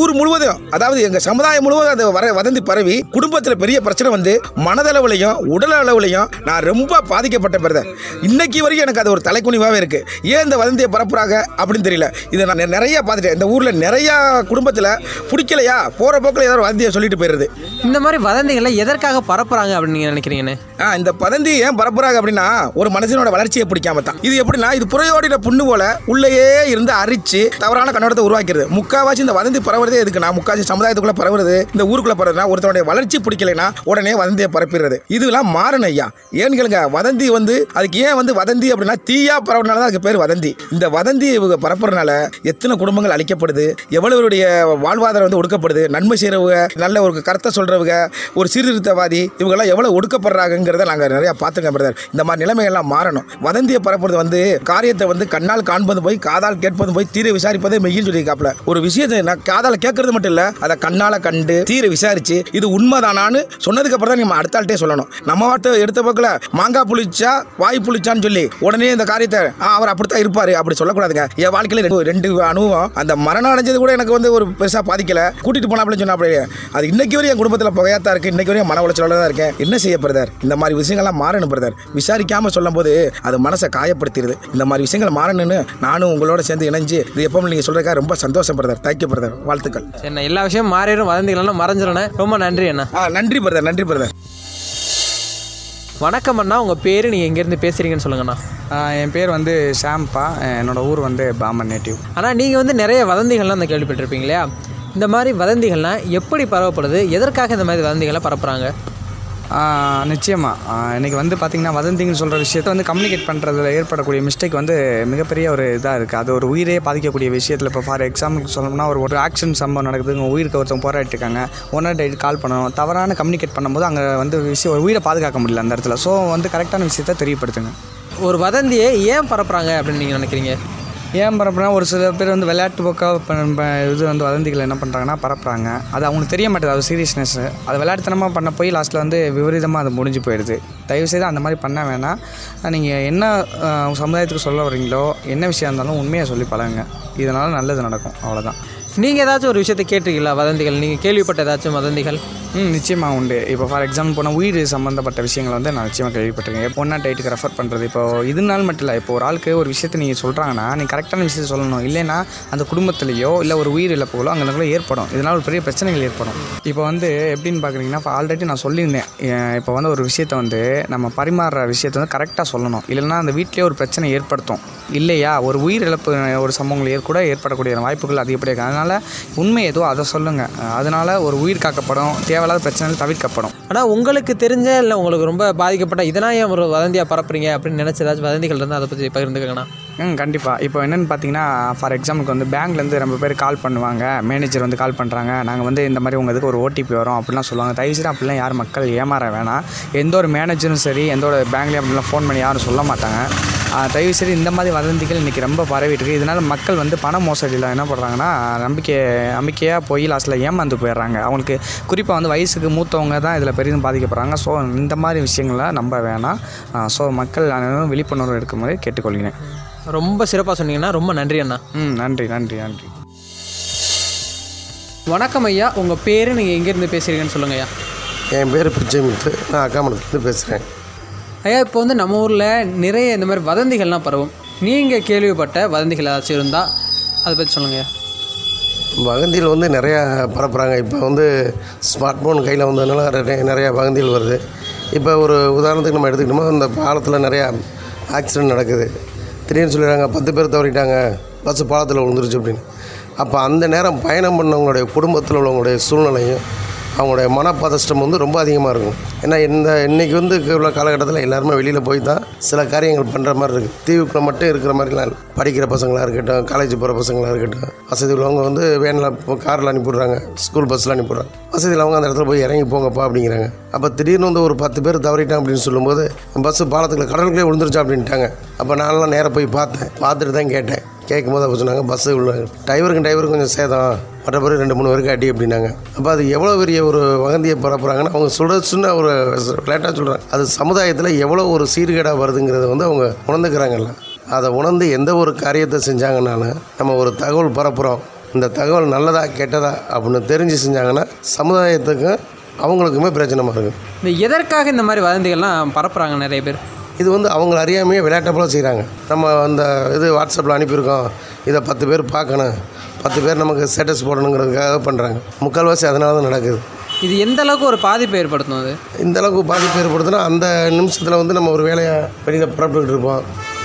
ஊர் முழுவதும் அதாவது எங்கள் சமுதாயம் முழுவதும் அது வர வதந்தி பரவி குடும்பத்தில் பெரிய பிரச்சனை வந்து மனதளவுலையும் உடல் அளவுலையும் நான் ரொம்ப பாதிக்கப்பட்ட பிரதர். இன்னைக்கு வரைக்கும் எனக்கு அது ஒரு தலைக்குனிவாகவே இருக்குது ஏன் இந்த வதந்தியை பரப்புறாங்க அப்படின்னு தெரியல. இதை நான் நிறைய பார்த்துட்டேன். இந்த ஊரில் நிறையா குடும்பத்தில் பிடிக்கலையா? போகிற போக்கில் ஏதாவது வதந்தியை சொல்லிட்டு போயிடுறது. இந்த மாதிரி வதந்திகளை எதற்காக பரப்புறாங்க அப்படின்னு நீங்கள் நினைக்கிறீங்கண்ணே? ஆ இந்த பதந்தி ஏன் பரப்புறாங்க அப்படின்னா ஒரு மனுஷனோட வளர்ச்சியை பிடிக்காம தான். இது எப்படின்னா இது புறையோடின புண்ணு போல உள்ளேயே இருந்து அரிச்சு தவறான கண்ணோட்டத்தை உருவாக்கிறது. முக்காவாசி இந்த வதந்தி பரவுறதே எதுக்குன்னா முக்காவாசி சமுதாயத்துக்குள்ள பரவுறது இந்த ஊருக்குள்ள பரவுறதுனா ஒருத்தனுடைய வளர்ச்சி பிடிக்கலைன்னா உடனே வதந்தியை பரப்பிடுறது. இதெல்லாம் மாறணும் ஐயா. ஏன்னு கேளுங்க வதந்தி வந்து அதுக்கு ஏன் வந்து வதந்தி அப்படின்னா தீயா பரவுனால தான் அதுக்கு பேர் வதந்தி. இந்த வதந்தி இவங்க பரப்புறதுனால எத்தனை குடும்பங்கள் அழிக்கப்படுது எவ்வளவருடைய வாழ்வாதாரம் வந்து ஒடுக்கப்படுது நன்மை செய்கிறவங்க நல்ல ஒரு கருத்தை சொல்கிறவங்க ஒரு சீர்திருத்தவாதி இவங்கெல்லாம் எவ்வளோ ஒடுக்கப்படுறாங்கிறத நாங்கள் நிறையா பார்த்துருக்கோம் பிரதர் இந்த மாதிரி நிலைமைகள்லாம் மாறணும். வதந்தியை பரப்புறது வந்து காரியத்தை வந்து கண்ணால் காண்பது போய் காதால் கேட்பது போய் தீர விசாரிப்பதே மெய்யும் சொல்லியிருக்காப்ல ஒரு விஷயத்தை நான் காதால் கேட்கறது மட்டும் இல்லை அதை கண்ணால் கண்டு தீர விசாரித்து இது உண்மைதானான்னு சொன்னதுக்கு அப்புறம் தான் நம்ம அடுத்த ஆள்கிட்டே சொல்லணும். நம்ம வாட்ட எடுத்த பக்கத்தில் மாங்காய் புளிச்சா வாய் புளிச்சான்னு சொல்லி உடனே இந்த காரியத்தை "ஆ, அவர் அப்படித்தான் இருப்பாரு. அப்படி சொல்லக்கூடாதுங்க. என் வாழ்க்கையில் ரெண்டு ரெண்டு அனுபவம். அந்த மரணம் அடைஞ்சது கூட எனக்கு வந்து ஒரு பெருசாக பாதிக்கல. கூட்டிட்டு போனாப்லன்னு சொன்னா அப்படியே அது இன்னைக்கு வரையும் என் குடும்பத்தில் புகையாத்தான் இருக்கு. இன்னைக்கு வரையும் மன உளைச்சலோட தான் இருக்கேன். என்ன செய்ய பிரதர் இந்த மாதிரி விஷயங்கள்லாம் மாறணும் பிரதர் விசாரிக்காம சொல்லும் போது அது மனசை காயப்படுத்திடுது இந்த மாதிரி விஷயங்கள் மாறணும்னு நானும் உங்களோட சேர்ந்து இணைஞ்சு இது எப்பவும் நீங்கள் சொல்றதுக்காக ரொம்ப சந்தோஷம் பிரதர் தேங்க்யூ பிரதர் வாழ்த்துக்கள். நான் எல்லா விஷயம் மாறிடும் வதந்திகள்லாம் மறைஞ்சிடணே ரொம்ப நன்றி அண்ணா. ஆ நன்றி பிரதர் நன்றி பிரதர் வணக்கம் அண்ணா. உங்கள் பேர் நீங்கள் எங்கேருந்து பேசுகிறீங்கன்னு சொல்லுங்கண்ணா. என் பேர் வந்து ஷாம்பா என்னோட ஊர் வந்து பாமன் நேட்டிவ் ஆனால் நீங்கள் வந்து நிறைய வதந்திகள்லாம் அந்த கேள்விப்பட்டிருப்பீங்க இல்லையா? இந்த மாதிரி வதந்திகள்லாம் எப்படி பரவப்படுது? எதற்காக இந்த மாதிரி வதந்திகளை பரப்புகிறாங்க நிச்சயமாக இன்றைக்கி வந்து பார்த்திங்கன்னா வதந்திங்கன்னு சொல்கிற விஷயத்தை வந்து கம்யூனிகேட் பண்ணுறதுல ஏற்படக்கூடிய மிஸ்டேக் வந்து மிகப்பெரிய ஒரு இதாக இருக்குது அது ஒரு உயிரையே பாதிக்கக்கூடிய விஷயத்தில் இப்போ ஃபார் எக்ஸாம்பிளுக்கு சொல்லணும்னா ஒரு ஒரு ஆக்ஷன் சம்பவம் நடக்குது. உங்கள் உயிருக்கு ஒருத்தவங்க போராடிட்டு இருக்காங்க. ஒன் டேட் கால் பண்ணணும் தவறான கம்யூனிகேட் பண்ணும்போது அங்கே வந்து விஷயம் ஒரு உயிரை பாதுகாக்க முடியல அந்த இடத்துல. ஸோ வந்து கரெக்டான விஷயத்தை தெரியப்படுத்துங்க. ஒரு வதந்தியை ஏன் பரப்புகிறாங்க அப்படின்னு நீங்கள் நினைக்கிறீங்க? ஏன் பரப்புனா ஒரு சில பேர் வந்து விளையாட்டு போக்காக இது வந்து வதந்திகள் என்ன பண்ணுறாங்கன்னா பரப்புகிறாங்க அது அவங்களுக்கு தெரிய மாட்டேது அது சீரியஸ்னஸ் அது விளையாட்டுத்தனமாக பண்ண போய் லாஸ்ட்டில் வந்து விபரீதமாக அது முடிஞ்சு போயிடுது. தயவுசெய்து அந்த மாதிரி பண்ண வேணாம். நீங்கள் என்ன சமுதாயத்துக்கு சொல்ல வரீங்களோ என்ன விஷயம் இருந்தாலும் உண்மையை சொல்லி பழகுங்க. இதனால் நல்லது நடக்கும். அவ்வளோதான் நீங்கள் ஏதாச்சும் ஒரு விஷயத்தை கேட்டிருக்கீங்களா? வதந்திகள். நீங்கள் கேள்விப்பட்ட ஏதாச்சும் வதந்திகள்? ம் நிச்சயமாக உண்டு. இப்போ ஃபார் எக்ஸாம்பிள் போனால் உயிர் சம்மந்தப்பட்ட விஷயங்கள் வந்து நான் நிச்சயமாக கேள்விப்பட்டிருக்கேன். இப்போ ஒன்றா டைட்டுக்கு ரெஃபர் பண்ணுறது இப்போ இதனால மட்டும் இல்லை இப்போ ஒரு ஆளுக்கு ஒரு விஷயத்தை நீங்கள் சொல்கிறாங்கன்னா நீங்கள் கரெக்டான விஷயத்தை சொல்லணும். இல்லைன்னா அந்த குடும்பத்திலேயோ இல்லை ஒரு உயிர் இழப்புகளோ அங்கே ஏற்படும். இதனால் ஒரு பெரிய பிரச்சனைகள் ஏற்படும். இப்போ வந்து எப்படின்னு பார்க்குறீங்கன்னா இப்போ ஆல்ரெடி நான் சொல்லியிருந்தேன். இப்போ வந்து ஒரு விஷயத்தை வந்து நம்ம பரிமாறுற விஷயத்தை வந்து கரெக்டாக சொல்லணும். இல்லைன்னா அந்த வீட்டிலே ஒரு பிரச்சனை ஏற்படுத்தும். இல்லையா? ஒரு உயிர் இழப்பு ஒரு சம்பவங்கள் கூட ஏற்படக்கூடிய வாய்ப்புகள் அதிகப்படியாக அதனால் அதனால் உண்மை ஏதோ அதை சொல்லுங்கள் அதனால் ஒரு உயிர் காக்கப்படும் தேவையில்லாத பிரச்சனைகள் தவிர்க்கப்படும். ஆனால் உங்களுக்கு தெரிஞ்ச இல்லை உங்களுக்கு ரொம்ப பாதிக்கப்பட்ட இதனால் ஏன் ஒரு வதந்தியாக பரப்புறீங்க அப்படின்னு நினச்ச ஏதாச்சும் வதந்திகள் இருந்தால் அதை பற்றி பகிர்ந்துக்கங்கண்ணா. ம் கண்டிப்பாக இப்போ என்னென்னு பார்த்தீங்கன்னா ஃபார் எக்ஸாம்பிளுக்கு வந்து பேங்க்லேருந்து ரொம்ப பேர் கால் பண்ணுவாங்க. மேனேஜர் வந்து கால் பண்ணுறாங்க நாங்கள் வந்து இந்த மாதிரி உங்கள் இதுக்கு ஒரு ஓடிபி வரும் அப்படிலாம் சொல்லுவாங்க. தயவுசெய்து அப்படிலாம் யார் மக்கள் ஏமாற வேணாம். எந்த ஒரு மேனேஜரும் சரி எந்த ஒரு பேங்க்லேயும் அப்படிலாம் ஃபோன் பண்ணி யாரும் சொல்ல மாட்டாங்க. தயவுசெய்து இந்த மாதிரி வதந்திகள் இன்றைக்கி ரொம்ப பரவிட்டுருக்கு இதனால் மக்கள் வந்து பண மோசடியில் என்ன பண்ணுறாங்கன்னா நம்பிக்கை நம்பிக்கையாக போய் லாஸ்ட்டில் ஏமாந்து போயிடுறாங்க. அவங்களுக்கு குறிப்பாக வந்து வயசுக்கு மூத்தவங்க தான் இதில் பெரிதும் பாதிக்கப்படுறாங்க. ஸோ இந்த மாதிரி விஷயங்களை நம்ப வேணாம். ஸோ மக்கள் அனைவரும் விழிப்புணர்வு எடுக்கும்போது கேட்டுக்கொள்கிறேன். ரொம்ப சிறப்பாக சொன்னீங்கன்னா ரொம்ப நன்றி அண்ணா. ம் நன்றி நன்றி நன்றி. வணக்கம் ஐயா உங்கள் பேர் நீங்கள் எங்கேருந்து பேசுகிறீங்கன்னு சொல்லுங்க ஐயா. என் பேர் பிச்சைமுத்து நான் அக்காமடத்துலேருந்து பேசுகிறேன் ஐயா இப்போ வந்து நம்ம ஊரில் நிறைய இந்த மாதிரி வதந்திகள்லாம் பரவும். நீங்கள் கேள்விப்பட்ட வதந்திகள் ஏதாச்சும் இருந்தால் அதை பற்றி சொல்லுங்கள் வதந்தியில் வந்து நிறையா பரப்புகிறாங்க இப்போ வந்து ஸ்மார்ட் ஃபோன் கையில் வந்ததுனால நிறைய நிறையா வதந்திகள் வருது. இப்போ ஒரு உதாரணத்துக்கு நம்ம எடுத்துக்கிட்டோம்னா இந்த பாலத்தில் நிறையா ஆக்சிடென்ட் நடக்குது. திடீர்னு சொல்லிடுறாங்க பத்து பேர் தவறிட்டாங்க பஸ்ஸு பாலத்தில் விழுந்துருச்சு அப்படின்னு. அப்போ அந்த நேரம் பயணம் பண்ணவங்களுடைய குடும்பத்தில் உள்ளவங்களுடைய சூழ்நிலையும் அவங்களுடைய மனப்பதஷ்டம் வந்து ரொம்ப அதிகமாக இருக்கும். ஏன்னா இந்த இன்றைக்கி வந்து உள்ள காலகட்டத்தில் எல்லாருமே வெளியில் போய் தான் சில காரியங்கள் பண்ணுற மாதிரி இருக்குது தீவுக்குள்ள மட்டும் இருக்கிற மாதிரிலாம் இல்லை. படிக்கிற பசங்களாக இருக்கட்டும் காலேஜ் போகிற பசங்களாக இருக்கட்டும் வசதி உள்ளவங்க வந்து வேனில் காரில் அனுப்பிவிட்றாங்க ஸ்கூல் பஸ்ஸில் அனுப்பிவிட்றாங்க. வசதி அவங்க அந்த இடத்துல போய் இறங்கி போங்கப்பா அப்படிங்கிறாங்க. அப்போ திடீர்னு வந்து ஒரு பத்து பேர் தவறிட்டான் அப்படின்னு சொல்லும்போது பஸ்ஸு பாலத்துக்குள்ள கடலுக்குள்ளே விழுந்துருச்சா? அப்படின்ட்டாங்க. அப்போ நான்லாம் நேராக போய் பார்த்தேன். பார்த்துட்டு தான் கேட்டேன். கேட்கும்போது அப்போ சொன்னாங்க பஸ்ஸு உள்ள டிரைவருக்கும் டிரைவருக்கும் கொஞ்சம் சேதம். மற்றபடி ரெண்டு மூணு பேருக்கு அடி அப்படின்னாங்க. அப்போ அது எவ்வளோ பெரிய ஒரு வகந்தியை பரப்புகிறாங்கன்னா அவங்க சொல்கிற சின்ன ஒரு லேட்டாக சொல்கிறாங்க அது சமுதாயத்தில் எவ்வளோ ஒரு சீர்கேடாக வருதுங்கிறத வந்து அவங்க உணர்ந்துக்கிறாங்கல்ல. அதை உணர்ந்து எந்த ஒரு காரியத்தை செஞ்சாங்கன்னாலும் நம்ம ஒரு தகவல் பரப்புகிறோம் இந்த தகவல் நல்லதா கெட்டதா அப்படின்னு தெரிஞ்சு செஞ்சாங்கன்னா சமுதாயத்துக்கும் அவங்களுக்குமே பிரச்சனமாக இருக்கும் இந்த எதற்காக இந்த மாதிரி வதந்திகள்லாம் பரப்புகிறாங்க நிறைய பேர்? இது வந்து அவங்கள அறியாமையே விளையாட்ட போல செய்கிறாங்க நம்ம அந்த இது வாட்ஸ்அப்பில் அனுப்பியிருக்கோம். இதை பத்து பேர் பார்க்கணும். பத்து பேர் நமக்கு ஸ்டேட்டஸ் போடணுங்கிறதுக்காக பண்ணுறாங்க முக்கால்வாசி அதனால தான் நடக்குது. இது எந்த அளவுக்கு ஒரு பாதிப்பை ஏற்படுத்தும் அது? இந்த அளவுக்கு பாதிப்பு ஏற்படுத்துனா அந்த நிமிஷத்தில் வந்து நம்ம ஒரு வேலையை வெளியில் புறப்பட்டுக்கிட்டு இருப்போம்.